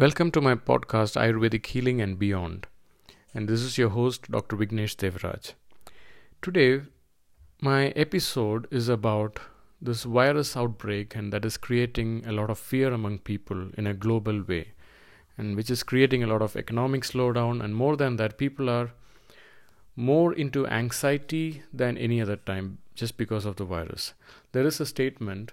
Welcome to my podcast Ayurvedic Healing and Beyond. And this is your host Dr. Vignesh Devraj. Today my episode is about this virus outbreak and that is creating a lot of fear among people in a global way and which is creating a lot of economic slowdown and more than that people are more into anxiety than any other time just because of the virus. There is a statement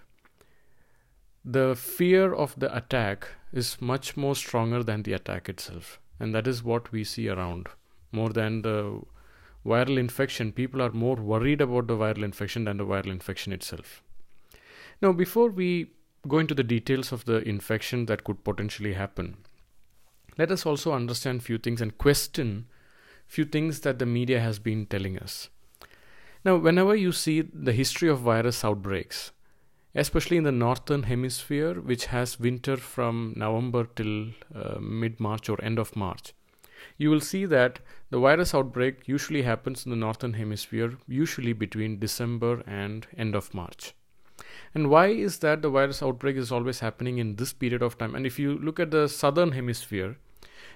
the fear of the attack is much more stronger than the attack itself. And that is what we see around. More than the viral infection people are more worried about the viral infection than the viral infection itself. Now before we go into the details of the infection that could potentially happen let us also understand few things and question few things that the media has been telling us. Now whenever you see the history of virus outbreaks especially in the northern hemisphere, which has winter from November till uh, mid March or end of March. You will see that the virus outbreak usually happens in the northern hemisphere, usually between December and end of March. And why is that the virus outbreak is always happening in this period of time? And if you look at the southern hemisphere,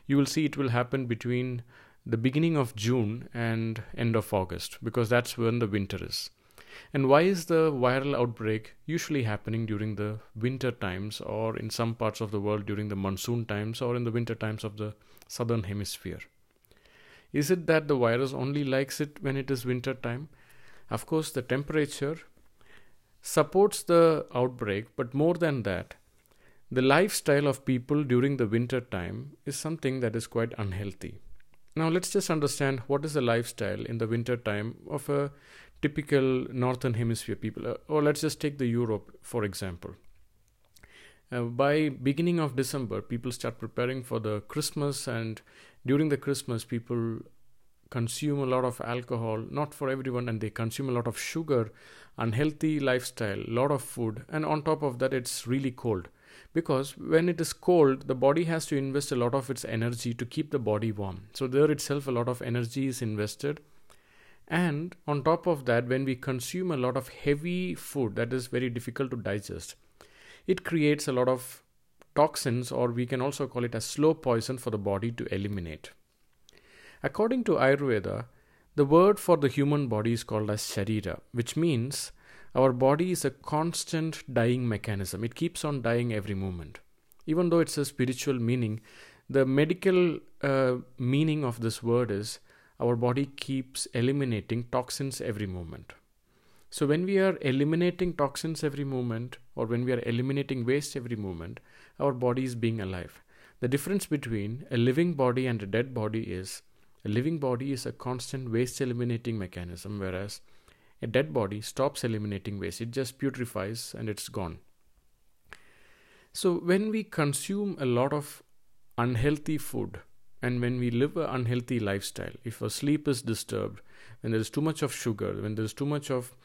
you will see it will happen between the beginning of June and end of August because that's when the winter is. And why is the viral outbreak usually happening during the winter times or in some parts of the world during the monsoon times or in the winter times of the southern hemisphere? Is it that the virus only likes it when it is winter time? Of course, the temperature supports the outbreak, but more than that, the lifestyle of people during the winter time is something that is quite unhealthy. Now, let's just understand what is the lifestyle in the winter time of a typical northern hemisphere people uh, or let's just take the europe for example. Uh, by beginning of december people start preparing for the christmas and during the christmas people consume a lot of alcohol not for everyone and they consume a lot of sugar unhealthy lifestyle lot of food and on top of that it's really cold. Because when it is cold the body has to invest a lot of its energy to keep the body warm. So there itself a lot of energy is invested and on top of that, when we consume a lot of heavy food that is very difficult to digest, it creates a lot of toxins, or we can also call it a slow poison for the body to eliminate. According to Ayurveda, the word for the human body is called as sharira, which means our body is a constant dying mechanism. It keeps on dying every moment. Even though it's a spiritual meaning, the medical uh, meaning of this word is our body keeps eliminating toxins every moment. So, when we are eliminating toxins every moment, or when we are eliminating waste every moment, our body is being alive. The difference between a living body and a dead body is a living body is a constant waste eliminating mechanism, whereas a dead body stops eliminating waste, it just putrefies and it's gone. So, when we consume a lot of unhealthy food, and when we live an unhealthy lifestyle, if our sleep is disturbed, when there is too much of sugar, when there is too much of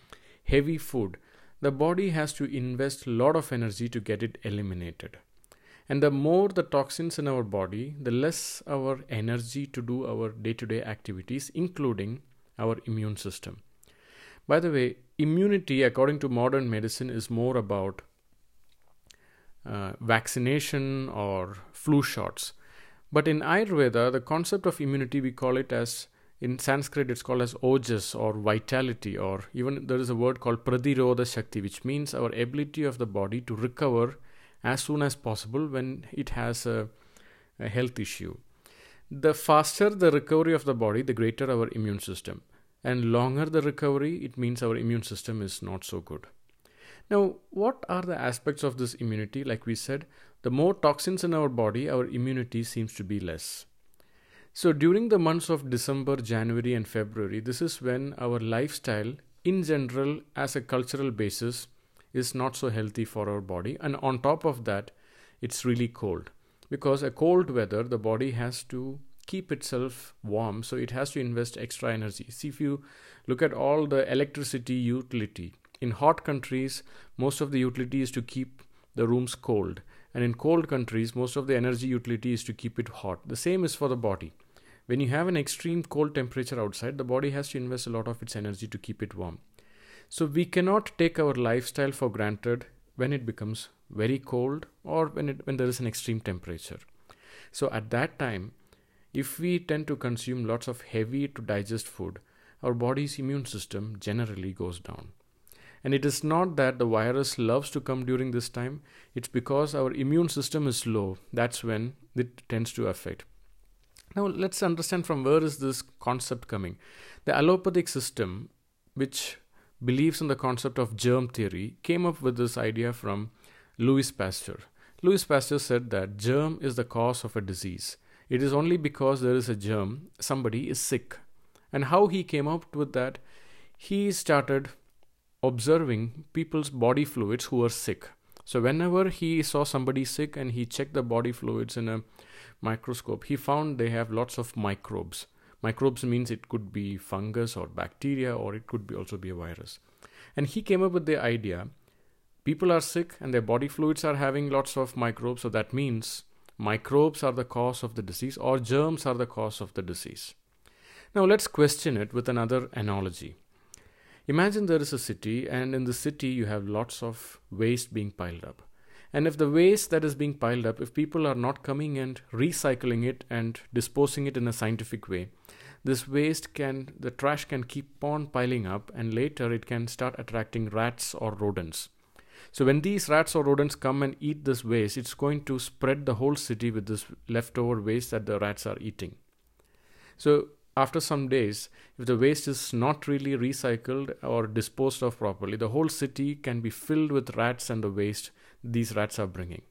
heavy food, the body has to invest a lot of energy to get it eliminated. And the more the toxins in our body, the less our energy to do our day to day activities, including our immune system. By the way, immunity, according to modern medicine, is more about uh, vaccination or flu shots. But in Ayurveda, the concept of immunity, we call it as, in Sanskrit, it's called as ojas or vitality, or even there is a word called pradirodha shakti, which means our ability of the body to recover as soon as possible when it has a, a health issue. The faster the recovery of the body, the greater our immune system. And longer the recovery, it means our immune system is not so good. Now, what are the aspects of this immunity? Like we said, the more toxins in our body, our immunity seems to be less. So, during the months of December, January, and February, this is when our lifestyle, in general, as a cultural basis, is not so healthy for our body. And on top of that, it's really cold. Because a cold weather, the body has to keep itself warm, so it has to invest extra energy. See, if you look at all the electricity utility, in hot countries, most of the utility is to keep the rooms cold. And in cold countries, most of the energy utility is to keep it hot. The same is for the body. When you have an extreme cold temperature outside, the body has to invest a lot of its energy to keep it warm. So we cannot take our lifestyle for granted when it becomes very cold or when it when there is an extreme temperature. So at that time, if we tend to consume lots of heavy to digest food, our body's immune system generally goes down. And it is not that the virus loves to come during this time, it's because our immune system is low. That's when it tends to affect. Now let's understand from where is this concept coming. The allopathic system, which believes in the concept of germ theory, came up with this idea from Louis Pasteur. Louis Pasteur said that germ is the cause of a disease. It is only because there is a germ somebody is sick. And how he came up with that, he started observing people's body fluids who were sick. So whenever he saw somebody sick and he checked the body fluids in a microscope, he found they have lots of microbes. Microbes means it could be fungus or bacteria or it could be also be a virus. And he came up with the idea people are sick and their body fluids are having lots of microbes, so that means microbes are the cause of the disease or germs are the cause of the disease. Now let's question it with another analogy. Imagine there is a city, and in the city you have lots of waste being piled up. And if the waste that is being piled up, if people are not coming and recycling it and disposing it in a scientific way, this waste can, the trash can keep on piling up, and later it can start attracting rats or rodents. So when these rats or rodents come and eat this waste, it's going to spread the whole city with this leftover waste that the rats are eating. So after some days, if the waste is not really recycled or disposed of properly, the whole city can be filled with rats and the waste these rats are bringing.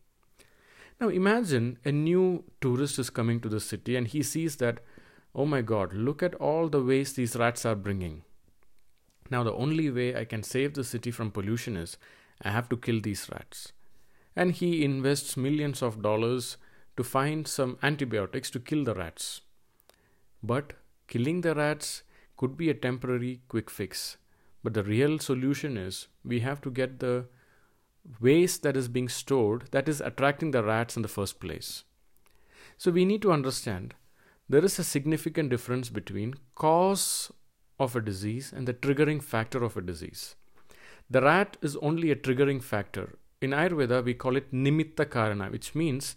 Now imagine a new tourist is coming to the city and he sees that, oh my god, look at all the waste these rats are bringing. Now, the only way I can save the city from pollution is I have to kill these rats. And he invests millions of dollars to find some antibiotics to kill the rats. But killing the rats could be a temporary quick fix. But the real solution is we have to get the waste that is being stored that is attracting the rats in the first place. So we need to understand there is a significant difference between cause of a disease and the triggering factor of a disease. The rat is only a triggering factor. In Ayurveda, we call it nimitta karana, which means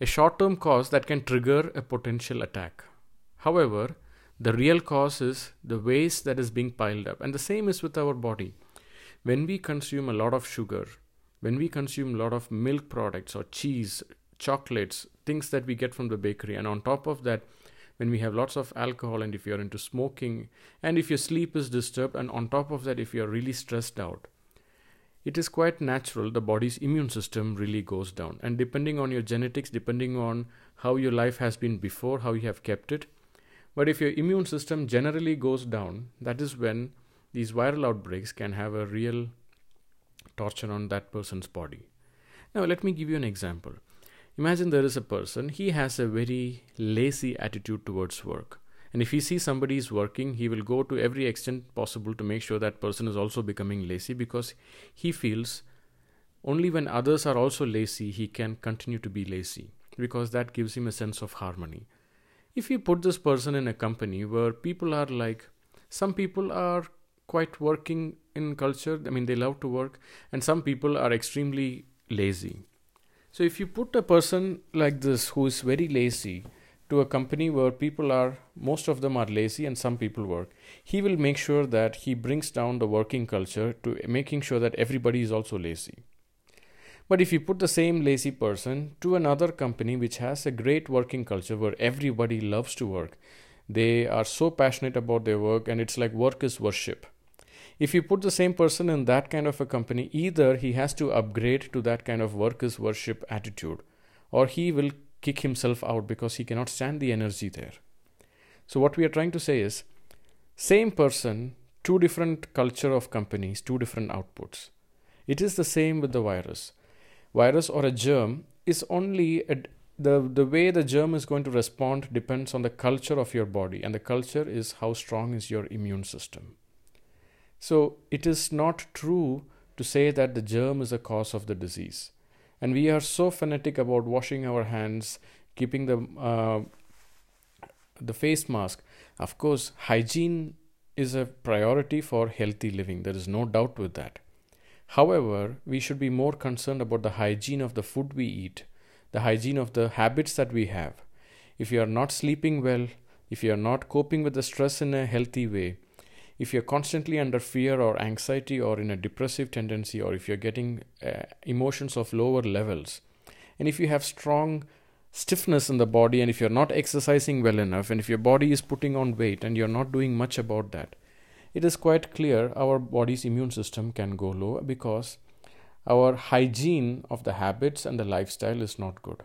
a short term cause that can trigger a potential attack. However, the real cause is the waste that is being piled up. And the same is with our body. When we consume a lot of sugar, when we consume a lot of milk products or cheese, chocolates, things that we get from the bakery, and on top of that, when we have lots of alcohol and if you're into smoking and if your sleep is disturbed and on top of that if you're really stressed out it is quite natural the body's immune system really goes down and depending on your genetics depending on how your life has been before how you have kept it but if your immune system generally goes down that is when these viral outbreaks can have a real torture on that person's body now let me give you an example Imagine there is a person, he has a very lazy attitude towards work. And if he sees somebody is working, he will go to every extent possible to make sure that person is also becoming lazy because he feels only when others are also lazy, he can continue to be lazy because that gives him a sense of harmony. If you put this person in a company where people are like, some people are quite working in culture, I mean, they love to work, and some people are extremely lazy so if you put a person like this who is very lazy to a company where people are most of them are lazy and some people work, he will make sure that he brings down the working culture to making sure that everybody is also lazy. But if you put the same lazy person to another company which has a great working culture where everybody loves to work, they are so passionate about their work and it's like work is worship if you put the same person in that kind of a company, either he has to upgrade to that kind of workers worship attitude, or he will kick himself out because he cannot stand the energy there. So, what we are trying to say is same person, two different culture of companies, two different outputs. It is the same with the virus. Virus or a germ is only a, the the way the germ is going to respond depends on the culture of your body, and the culture is how strong is your immune system. So it is not true to say that the germ is a cause of the disease. And we are so fanatic about washing our hands, keeping the uh, the face mask. Of course, hygiene is a priority for healthy living. There is no doubt with that. However, we should be more concerned about the hygiene of the food we eat, the hygiene of the habits that we have. If you are not sleeping well, if you are not coping with the stress in a healthy way, if you're constantly under fear or anxiety or in a depressive tendency, or if you're getting uh, emotions of lower levels, and if you have strong stiffness in the body, and if you're not exercising well enough, and if your body is putting on weight and you're not doing much about that, it is quite clear our body's immune system can go low because our hygiene of the habits and the lifestyle is not good.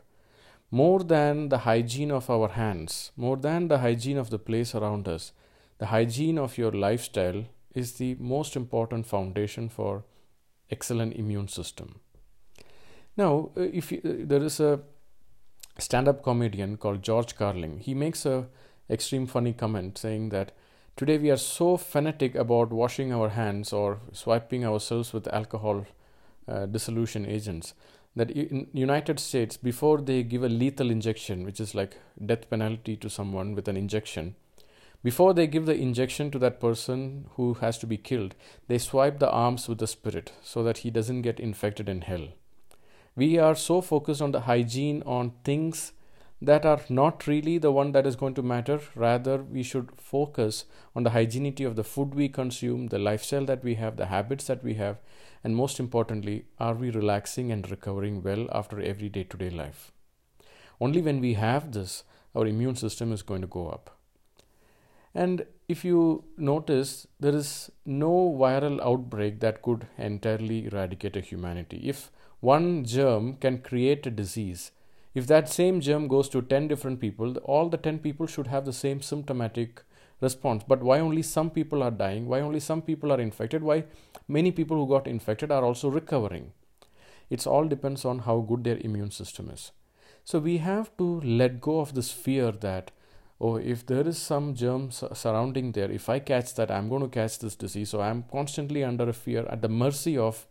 More than the hygiene of our hands, more than the hygiene of the place around us, the hygiene of your lifestyle is the most important foundation for excellent immune system. Now, uh, if you, uh, there is a stand-up comedian called George Carlin, he makes a extreme funny comment saying that today we are so fanatic about washing our hands or swiping ourselves with alcohol uh, dissolution agents that in united states before they give a lethal injection which is like death penalty to someone with an injection before they give the injection to that person who has to be killed, they swipe the arms with the spirit so that he doesn't get infected in hell. We are so focused on the hygiene, on things that are not really the one that is going to matter. Rather, we should focus on the hygienity of the food we consume, the lifestyle that we have, the habits that we have, and most importantly, are we relaxing and recovering well after every day to day life? Only when we have this, our immune system is going to go up. And if you notice, there is no viral outbreak that could entirely eradicate a humanity. If one germ can create a disease, if that same germ goes to 10 different people, all the 10 people should have the same symptomatic response. But why only some people are dying? Why only some people are infected? Why many people who got infected are also recovering? It's all depends on how good their immune system is. So we have to let go of this fear that oh if there is some germ surrounding there if i catch that i'm going to catch this disease so i'm constantly under a fear at the mercy of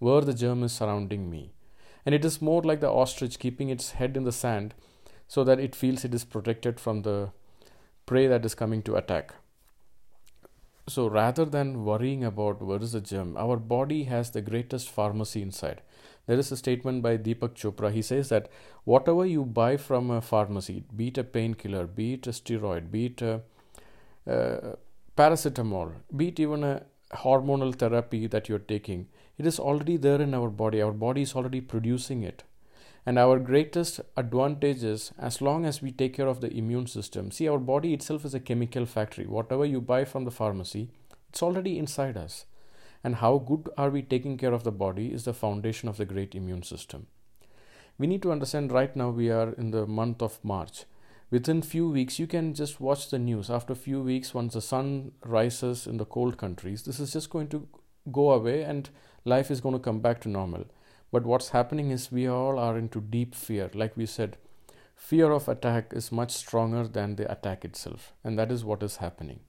where the germ is surrounding me and it is more like the ostrich keeping its head in the sand so that it feels it is protected from the prey that is coming to attack so rather than worrying about where is the germ our body has the greatest pharmacy inside there is a statement by Deepak Chopra. He says that whatever you buy from a pharmacy, be it a painkiller, be it a steroid, be it a, uh, paracetamol, be it even a hormonal therapy that you're taking, it is already there in our body. Our body is already producing it. And our greatest advantage is as long as we take care of the immune system. See, our body itself is a chemical factory. Whatever you buy from the pharmacy, it's already inside us and how good are we taking care of the body is the foundation of the great immune system we need to understand right now we are in the month of march within few weeks you can just watch the news. After few weeks once the sun rises in the cold countries this is just going to go away and life is going to come back to normal. But what's happening is we all are into deep fear. Like we said fear of attack is much stronger than the attack itself and that is what is happening.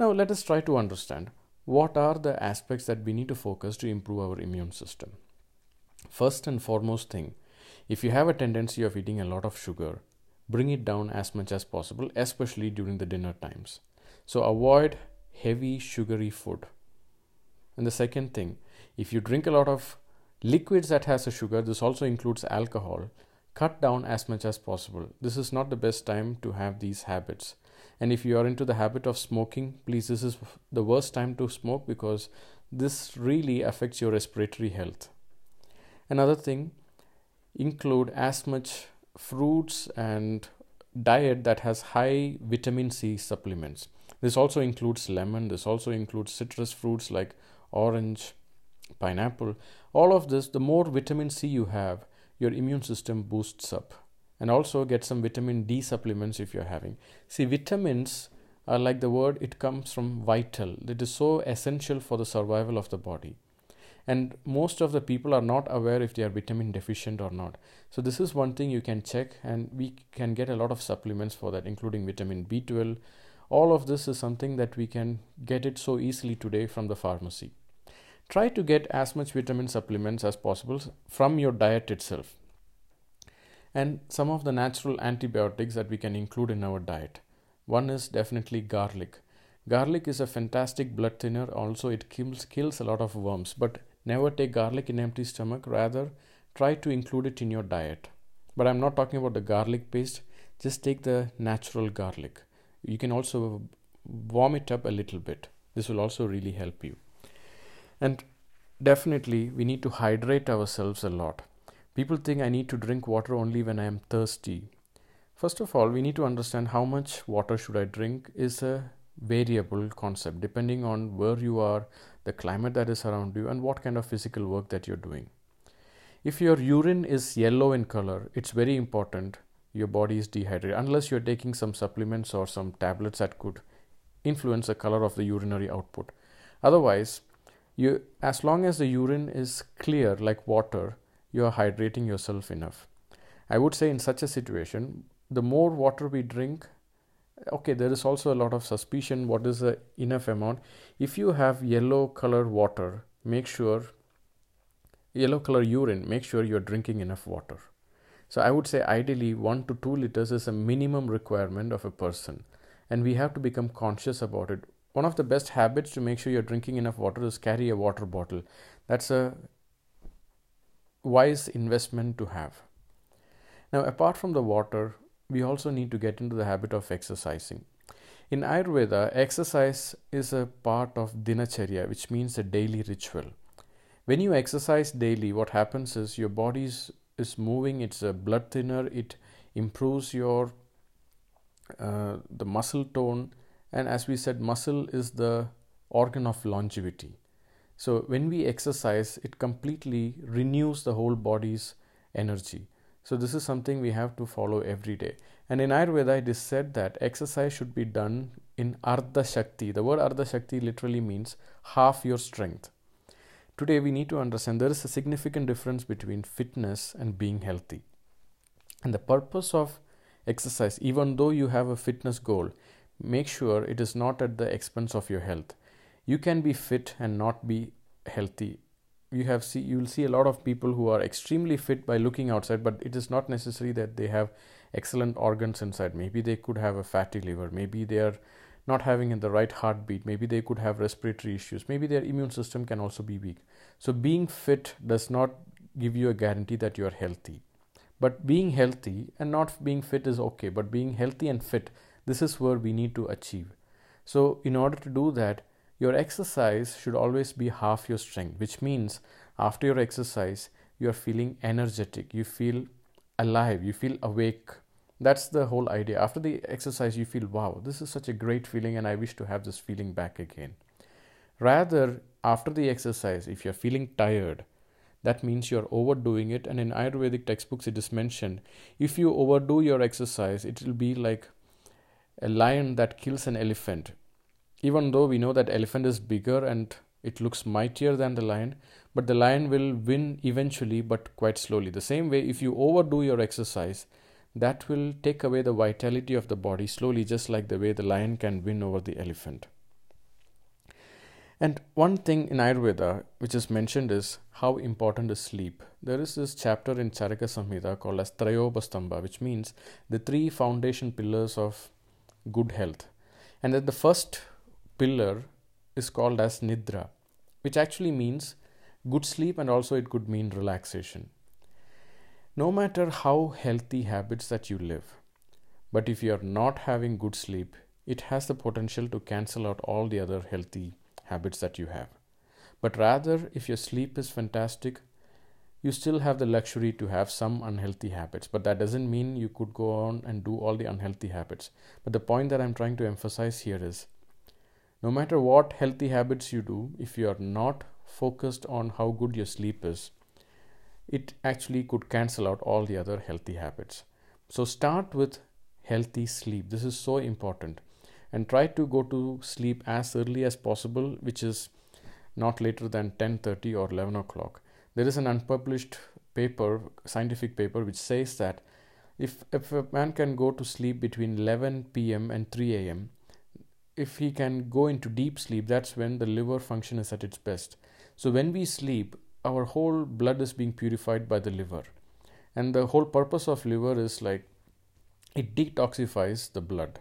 Now let us try to understand what are the aspects that we need to focus to improve our immune system? First and foremost thing, if you have a tendency of eating a lot of sugar, bring it down as much as possible, especially during the dinner times. So avoid heavy sugary food. And the second thing, if you drink a lot of liquids that has a sugar, this also includes alcohol, cut down as much as possible. This is not the best time to have these habits and if you are into the habit of smoking please this is the worst time to smoke because this really affects your respiratory health another thing include as much fruits and diet that has high vitamin c supplements this also includes lemon this also includes citrus fruits like orange pineapple all of this the more vitamin c you have your immune system boosts up and also get some vitamin D supplements if you're having. See, vitamins are like the word, it comes from vital. It is so essential for the survival of the body. And most of the people are not aware if they are vitamin deficient or not. So, this is one thing you can check, and we can get a lot of supplements for that, including vitamin B12. All of this is something that we can get it so easily today from the pharmacy. Try to get as much vitamin supplements as possible from your diet itself and some of the natural antibiotics that we can include in our diet. One is definitely garlic. Garlic is a fantastic blood thinner, also, it kills, kills a lot of worms, but never take garlic in empty stomach, rather, try to include it in your diet. but I'm not talking about the garlic paste. Just take the natural garlic. You can also warm it up a little bit. This will also really help you. And definitely, we need to hydrate ourselves a lot. People think I need to drink water only when I am thirsty. First of all, we need to understand how much water should I drink is a variable concept depending on where you are, the climate that is around you, and what kind of physical work that you're doing. If your urine is yellow in color, it's very important your body is dehydrated unless you're taking some supplements or some tablets that could influence the color of the urinary output. Otherwise, you as long as the urine is clear like water, you are hydrating yourself enough. I would say in such a situation, the more water we drink, okay, there is also a lot of suspicion what is the enough amount. If you have yellow color water, make sure yellow color urine, make sure you're drinking enough water. So I would say ideally 1 to 2 liters is a minimum requirement of a person and we have to become conscious about it. One of the best habits to make sure you're drinking enough water is carry a water bottle. That's a wise investment to have. Now apart from the water, we also need to get into the habit of exercising. In Ayurveda, exercise is a part of dinacharya, which means a daily ritual. When you exercise daily, what happens is your body is moving, it's a blood thinner, it improves your uh, the muscle tone, and as we said, muscle is the organ of longevity. So when we exercise, it completely renews the whole body's energy. So this is something we have to follow every day. And in Ayurveda, it is said that exercise should be done in Ardha Shakti. The word Ardha Shakti literally means half your strength. Today, we need to understand there is a significant difference between fitness and being healthy. And the purpose of exercise, even though you have a fitness goal, make sure it is not at the expense of your health. You can be fit and not be healthy you have see you will see a lot of people who are extremely fit by looking outside but it is not necessary that they have excellent organs inside. Maybe they could have a fatty liver. Maybe they are not having in the right heartbeat. Maybe they could have respiratory issues. Maybe their immune system can also be weak. So being fit does not give you a guarantee that you are healthy. But being healthy and not being fit is okay but being healthy and fit this is where we need to achieve. So in order to do that your exercise should always be half your strength, which means after your exercise, you are feeling energetic, you feel alive, you feel awake. That's the whole idea. After the exercise, you feel, wow, this is such a great feeling, and I wish to have this feeling back again. Rather, after the exercise, if you're feeling tired, that means you're overdoing it. And in Ayurvedic textbooks, it is mentioned if you overdo your exercise, it will be like a lion that kills an elephant even though we know that elephant is bigger and it looks mightier than the lion but the lion will win eventually but quite slowly. The same way if you overdo your exercise that will take away the vitality of the body slowly just like the way the lion can win over the elephant. And one thing in ayurveda which is mentioned is how important is sleep. There is this chapter in charaka samhita called as trayopastamba which means the three foundation pillars of good health. And that the first pillar is called as nidra, which actually means good sleep and also it could mean relaxation. No matter how healthy habits that you live, but if you are not having good sleep, it has the potential to cancel out all the other healthy habits that you have. But rather, if your sleep is fantastic, you still have the luxury to have some unhealthy habits. But that doesn't mean you could go on and do all the unhealthy habits. But the point that I'm trying to emphasize here is no matter what healthy habits you do, if you are not focused on how good your sleep is, it actually could cancel out all the other healthy habits. So start with healthy sleep. This is so important. And try to go to sleep as early as possible, which is not later than 10:30 or 11 o'clock. There is an unpublished paper, scientific paper, which says that if, if a man can go to sleep between 11 p.m. and 3 a.m., if he can go into deep sleep, that's when the liver function is at its best. So when we sleep, our whole blood is being purified by the liver. And the whole purpose of liver is like it detoxifies the blood.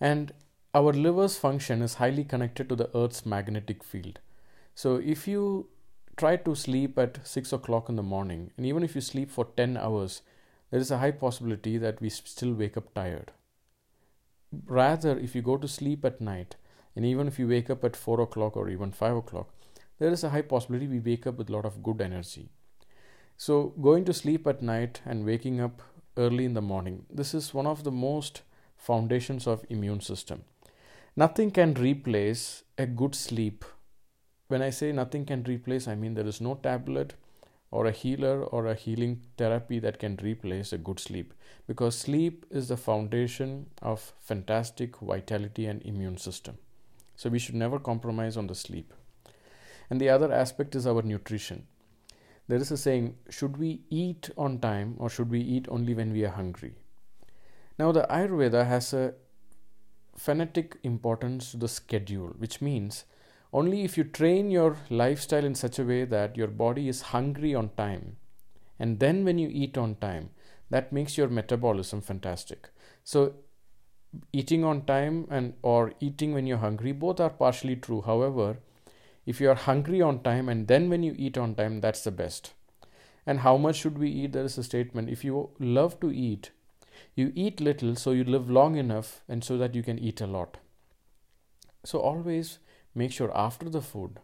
And our liver's function is highly connected to the earth's magnetic field. So if you try to sleep at 6 o'clock in the morning, and even if you sleep for 10 hours, there is a high possibility that we still wake up tired. Rather, if you go to sleep at night, and even if you wake up at 4 o'clock or even 5 o'clock, there is a high possibility we wake up with a lot of good energy. So, going to sleep at night and waking up early in the morning, this is one of the most foundations of immune system. Nothing can replace a good sleep. When I say nothing can replace, I mean there is no tablet or a healer or a healing therapy that can replace a good sleep. Because sleep is the foundation of fantastic vitality and immune system. So we should never compromise on the sleep. And the other aspect is our nutrition. There is a saying should we eat on time or should we eat only when we are hungry? Now the ayurveda has a phonetic importance to the schedule which means only if you train your lifestyle in such a way that your body is hungry on time, and then when you eat on time, that makes your metabolism fantastic. So, eating on time and or eating when you're hungry both are partially true. However, if you are hungry on time and then when you eat on time, that's the best. And how much should we eat? There is a statement. If you love to eat, you eat little so you live long enough and so that you can eat a lot. So always make sure after the food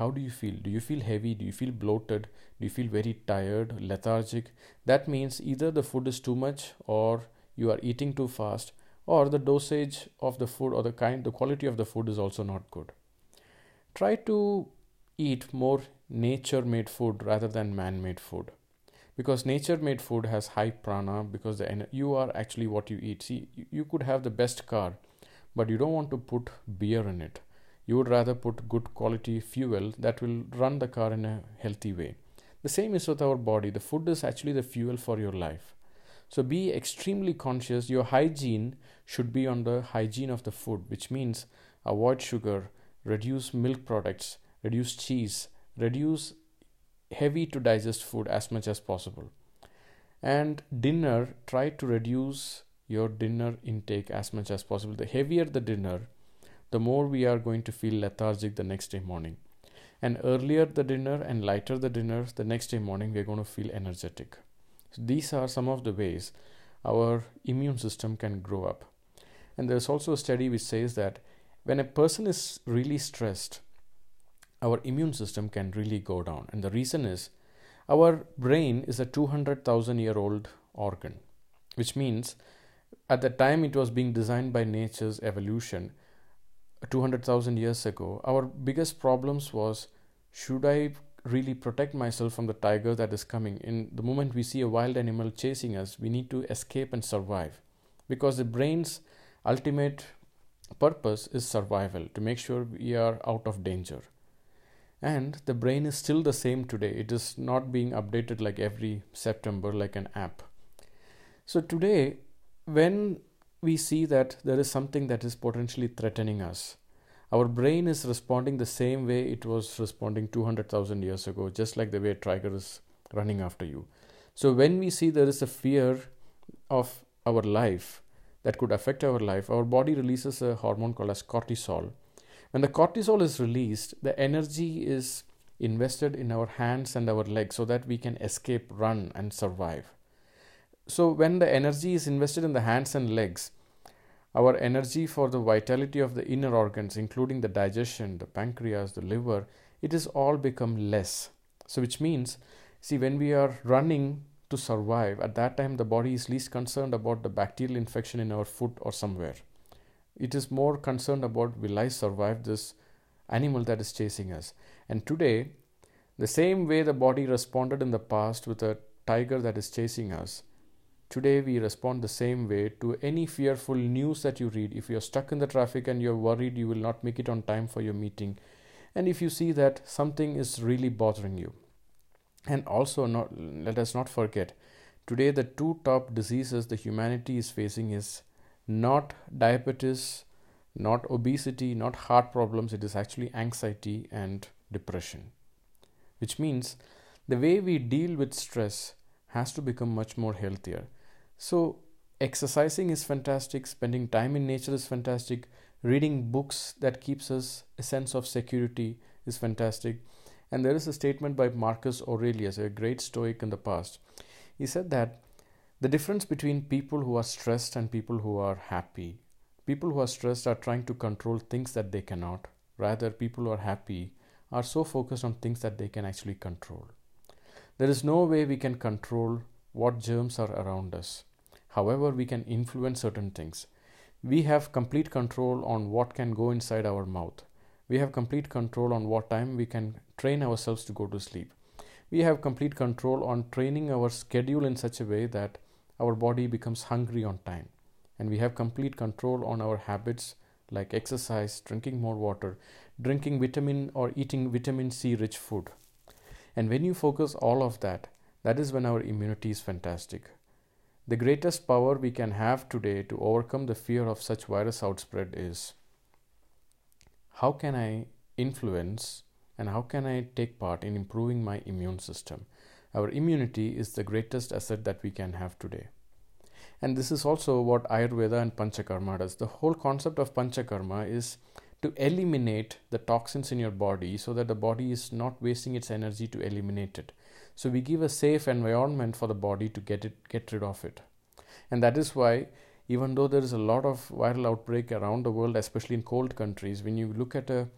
how do you feel? Do you feel heavy? Do you feel bloated? Do you feel very tired lethargic? That means either the food is too much or you are eating too fast or the dosage of the food or the kind the quality of the food is also not good. Try to eat more nature made food rather than man made food because nature made food has high prana because the you are actually what you eat. See you could have the best car but you don't want to put beer in it you would rather put good quality fuel that will run the car in a healthy way. The same is with our body. The food is actually the fuel for your life. So be extremely conscious. Your hygiene should be on the hygiene of the food, which means avoid sugar, reduce milk products, reduce cheese, reduce heavy to digest food as much as possible. And dinner, try to reduce your dinner intake as much as possible. The heavier the dinner, the more we are going to feel lethargic the next day morning. And earlier the dinner and lighter the dinner, the next day morning we're going to feel energetic. So these are some of the ways our immune system can grow up. And there's also a study which says that when a person is really stressed, our immune system can really go down. And the reason is our brain is a 200,000 year old organ, which means at the time it was being designed by nature's evolution, 200,000 years ago, our biggest problems was should I really protect myself from the tiger that is coming? In the moment we see a wild animal chasing us, we need to escape and survive because the brain's ultimate purpose is survival to make sure we are out of danger. And the brain is still the same today. It is not being updated like every September, like an app. So, today, when we see that there is something that is potentially threatening us. Our brain is responding the same way it was responding 200,000 years ago, just like the way a tiger is running after you. So, when we see there is a fear of our life that could affect our life, our body releases a hormone called as cortisol. When the cortisol is released, the energy is invested in our hands and our legs so that we can escape, run, and survive. So, when the energy is invested in the hands and legs, our energy for the vitality of the inner organs, including the digestion, the pancreas, the liver, it is all become less. So, which means, see, when we are running to survive, at that time the body is least concerned about the bacterial infection in our foot or somewhere. It is more concerned about will I survive this animal that is chasing us. And today, the same way the body responded in the past with a tiger that is chasing us, Today, we respond the same way to any fearful news that you read. If you're stuck in the traffic and you're worried you will not make it on time for your meeting, and if you see that something is really bothering you. And also, not, let us not forget today, the two top diseases the humanity is facing is not diabetes, not obesity, not heart problems, it is actually anxiety and depression. Which means the way we deal with stress has to become much more healthier so, exercising is fantastic, spending time in nature is fantastic, reading books that keeps us a sense of security is fantastic. And there is a statement by Marcus Aurelius, a great stoic in the past. He said that The difference between people who are stressed and people who are happy. People who are stressed are trying to control things that they cannot. Rather, people who are happy are so focused on things that they can actually control. There is no way we can control what germs are around us. However, we can influence certain things. We have complete control on what can go inside our mouth. We have complete control on what time we can train ourselves to go to sleep. We have complete control on training our schedule in such a way that our body becomes hungry on time. And we have complete control on our habits like exercise, drinking more water, drinking vitamin or eating vitamin C rich food. And when you focus all of that, that is when our immunity is fantastic. The greatest power we can have today to overcome the fear of such virus outspread is how can I influence and how can I take part in improving my immune system? Our immunity is the greatest asset that we can have today. And this is also what Ayurveda and Panchakarma does. The whole concept of Panchakarma is to eliminate the toxins in your body so that the body is not wasting its energy to eliminate it. So we give a safe environment for the body to get it get rid of it. And that is why even though there is a lot of viral outbreak around the world, especially in cold countries, when you look at a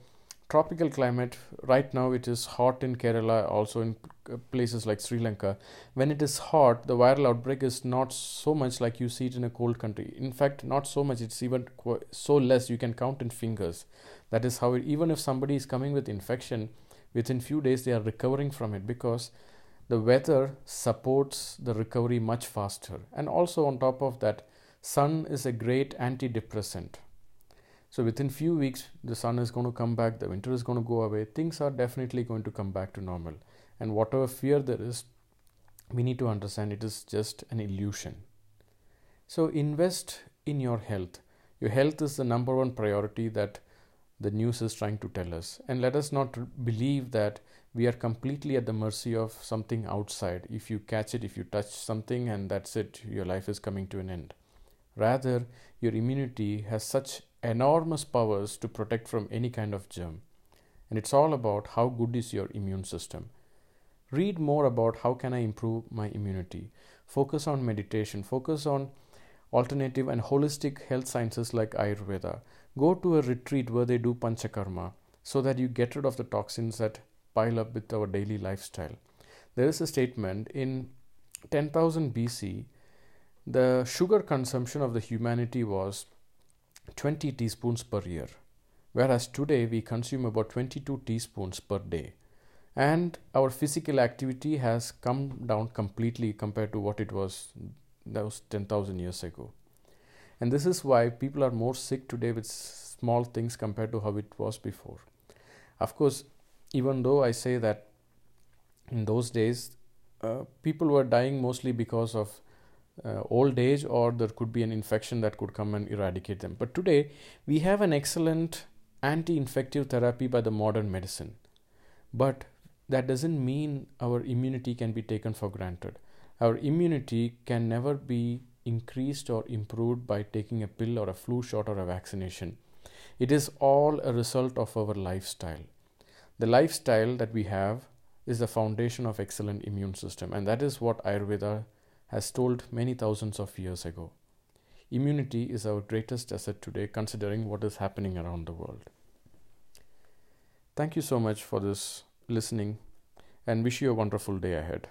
tropical climate right now it is hot in kerala also in uh, places like sri lanka. When it is hot the viral outbreak is not so much like you see it in a cold country. In fact not so much. It's even so less. You can count in fingers. That is how it, even if somebody is coming with infection within few days they are recovering from it because the weather supports the recovery much faster and also on top of that sun is a great antidepressant so within few weeks, the sun is going to come back, the winter is going to go away. Things are definitely going to come back to normal. And whatever fear there is, we need to understand it is just an illusion. So invest in your health. Your health is the number one priority that the news is trying to tell us. And let us not believe that we are completely at the mercy of something outside. If you catch it, if you touch something, and that's it, your life is coming to an end. Rather, your immunity has such enormous powers to protect from any kind of germ. And it's all about how good is your immune system. Read more about how can I improve my immunity. Focus on meditation, focus on alternative and holistic health sciences like Ayurveda. Go to a retreat where they do panchakarma so that you get rid of the toxins that pile up with our daily lifestyle. There is a statement in 10,000 BC, the sugar consumption of the humanity was 20 teaspoons per year, whereas today we consume about 22 teaspoons per day. And our physical activity has come down completely compared to what it was was 10,000 years ago. And this is why people are more sick today with small things compared to how it was before. Of course, even though I say that in those days, uh, people were dying mostly because of uh, old age or there could be an infection that could come and eradicate them. But today we have an excellent anti infective therapy by the modern medicine. But that doesn't mean our immunity can be taken for granted. Our immunity can never be increased or improved by taking a pill or a flu shot or a vaccination. It is all a result of our lifestyle. The lifestyle that we have is the foundation of excellent immune system and that is what Ayurveda has told many thousands of years ago. Immunity is our greatest asset today, considering what is happening around the world. Thank you so much for this listening and wish you a wonderful day ahead.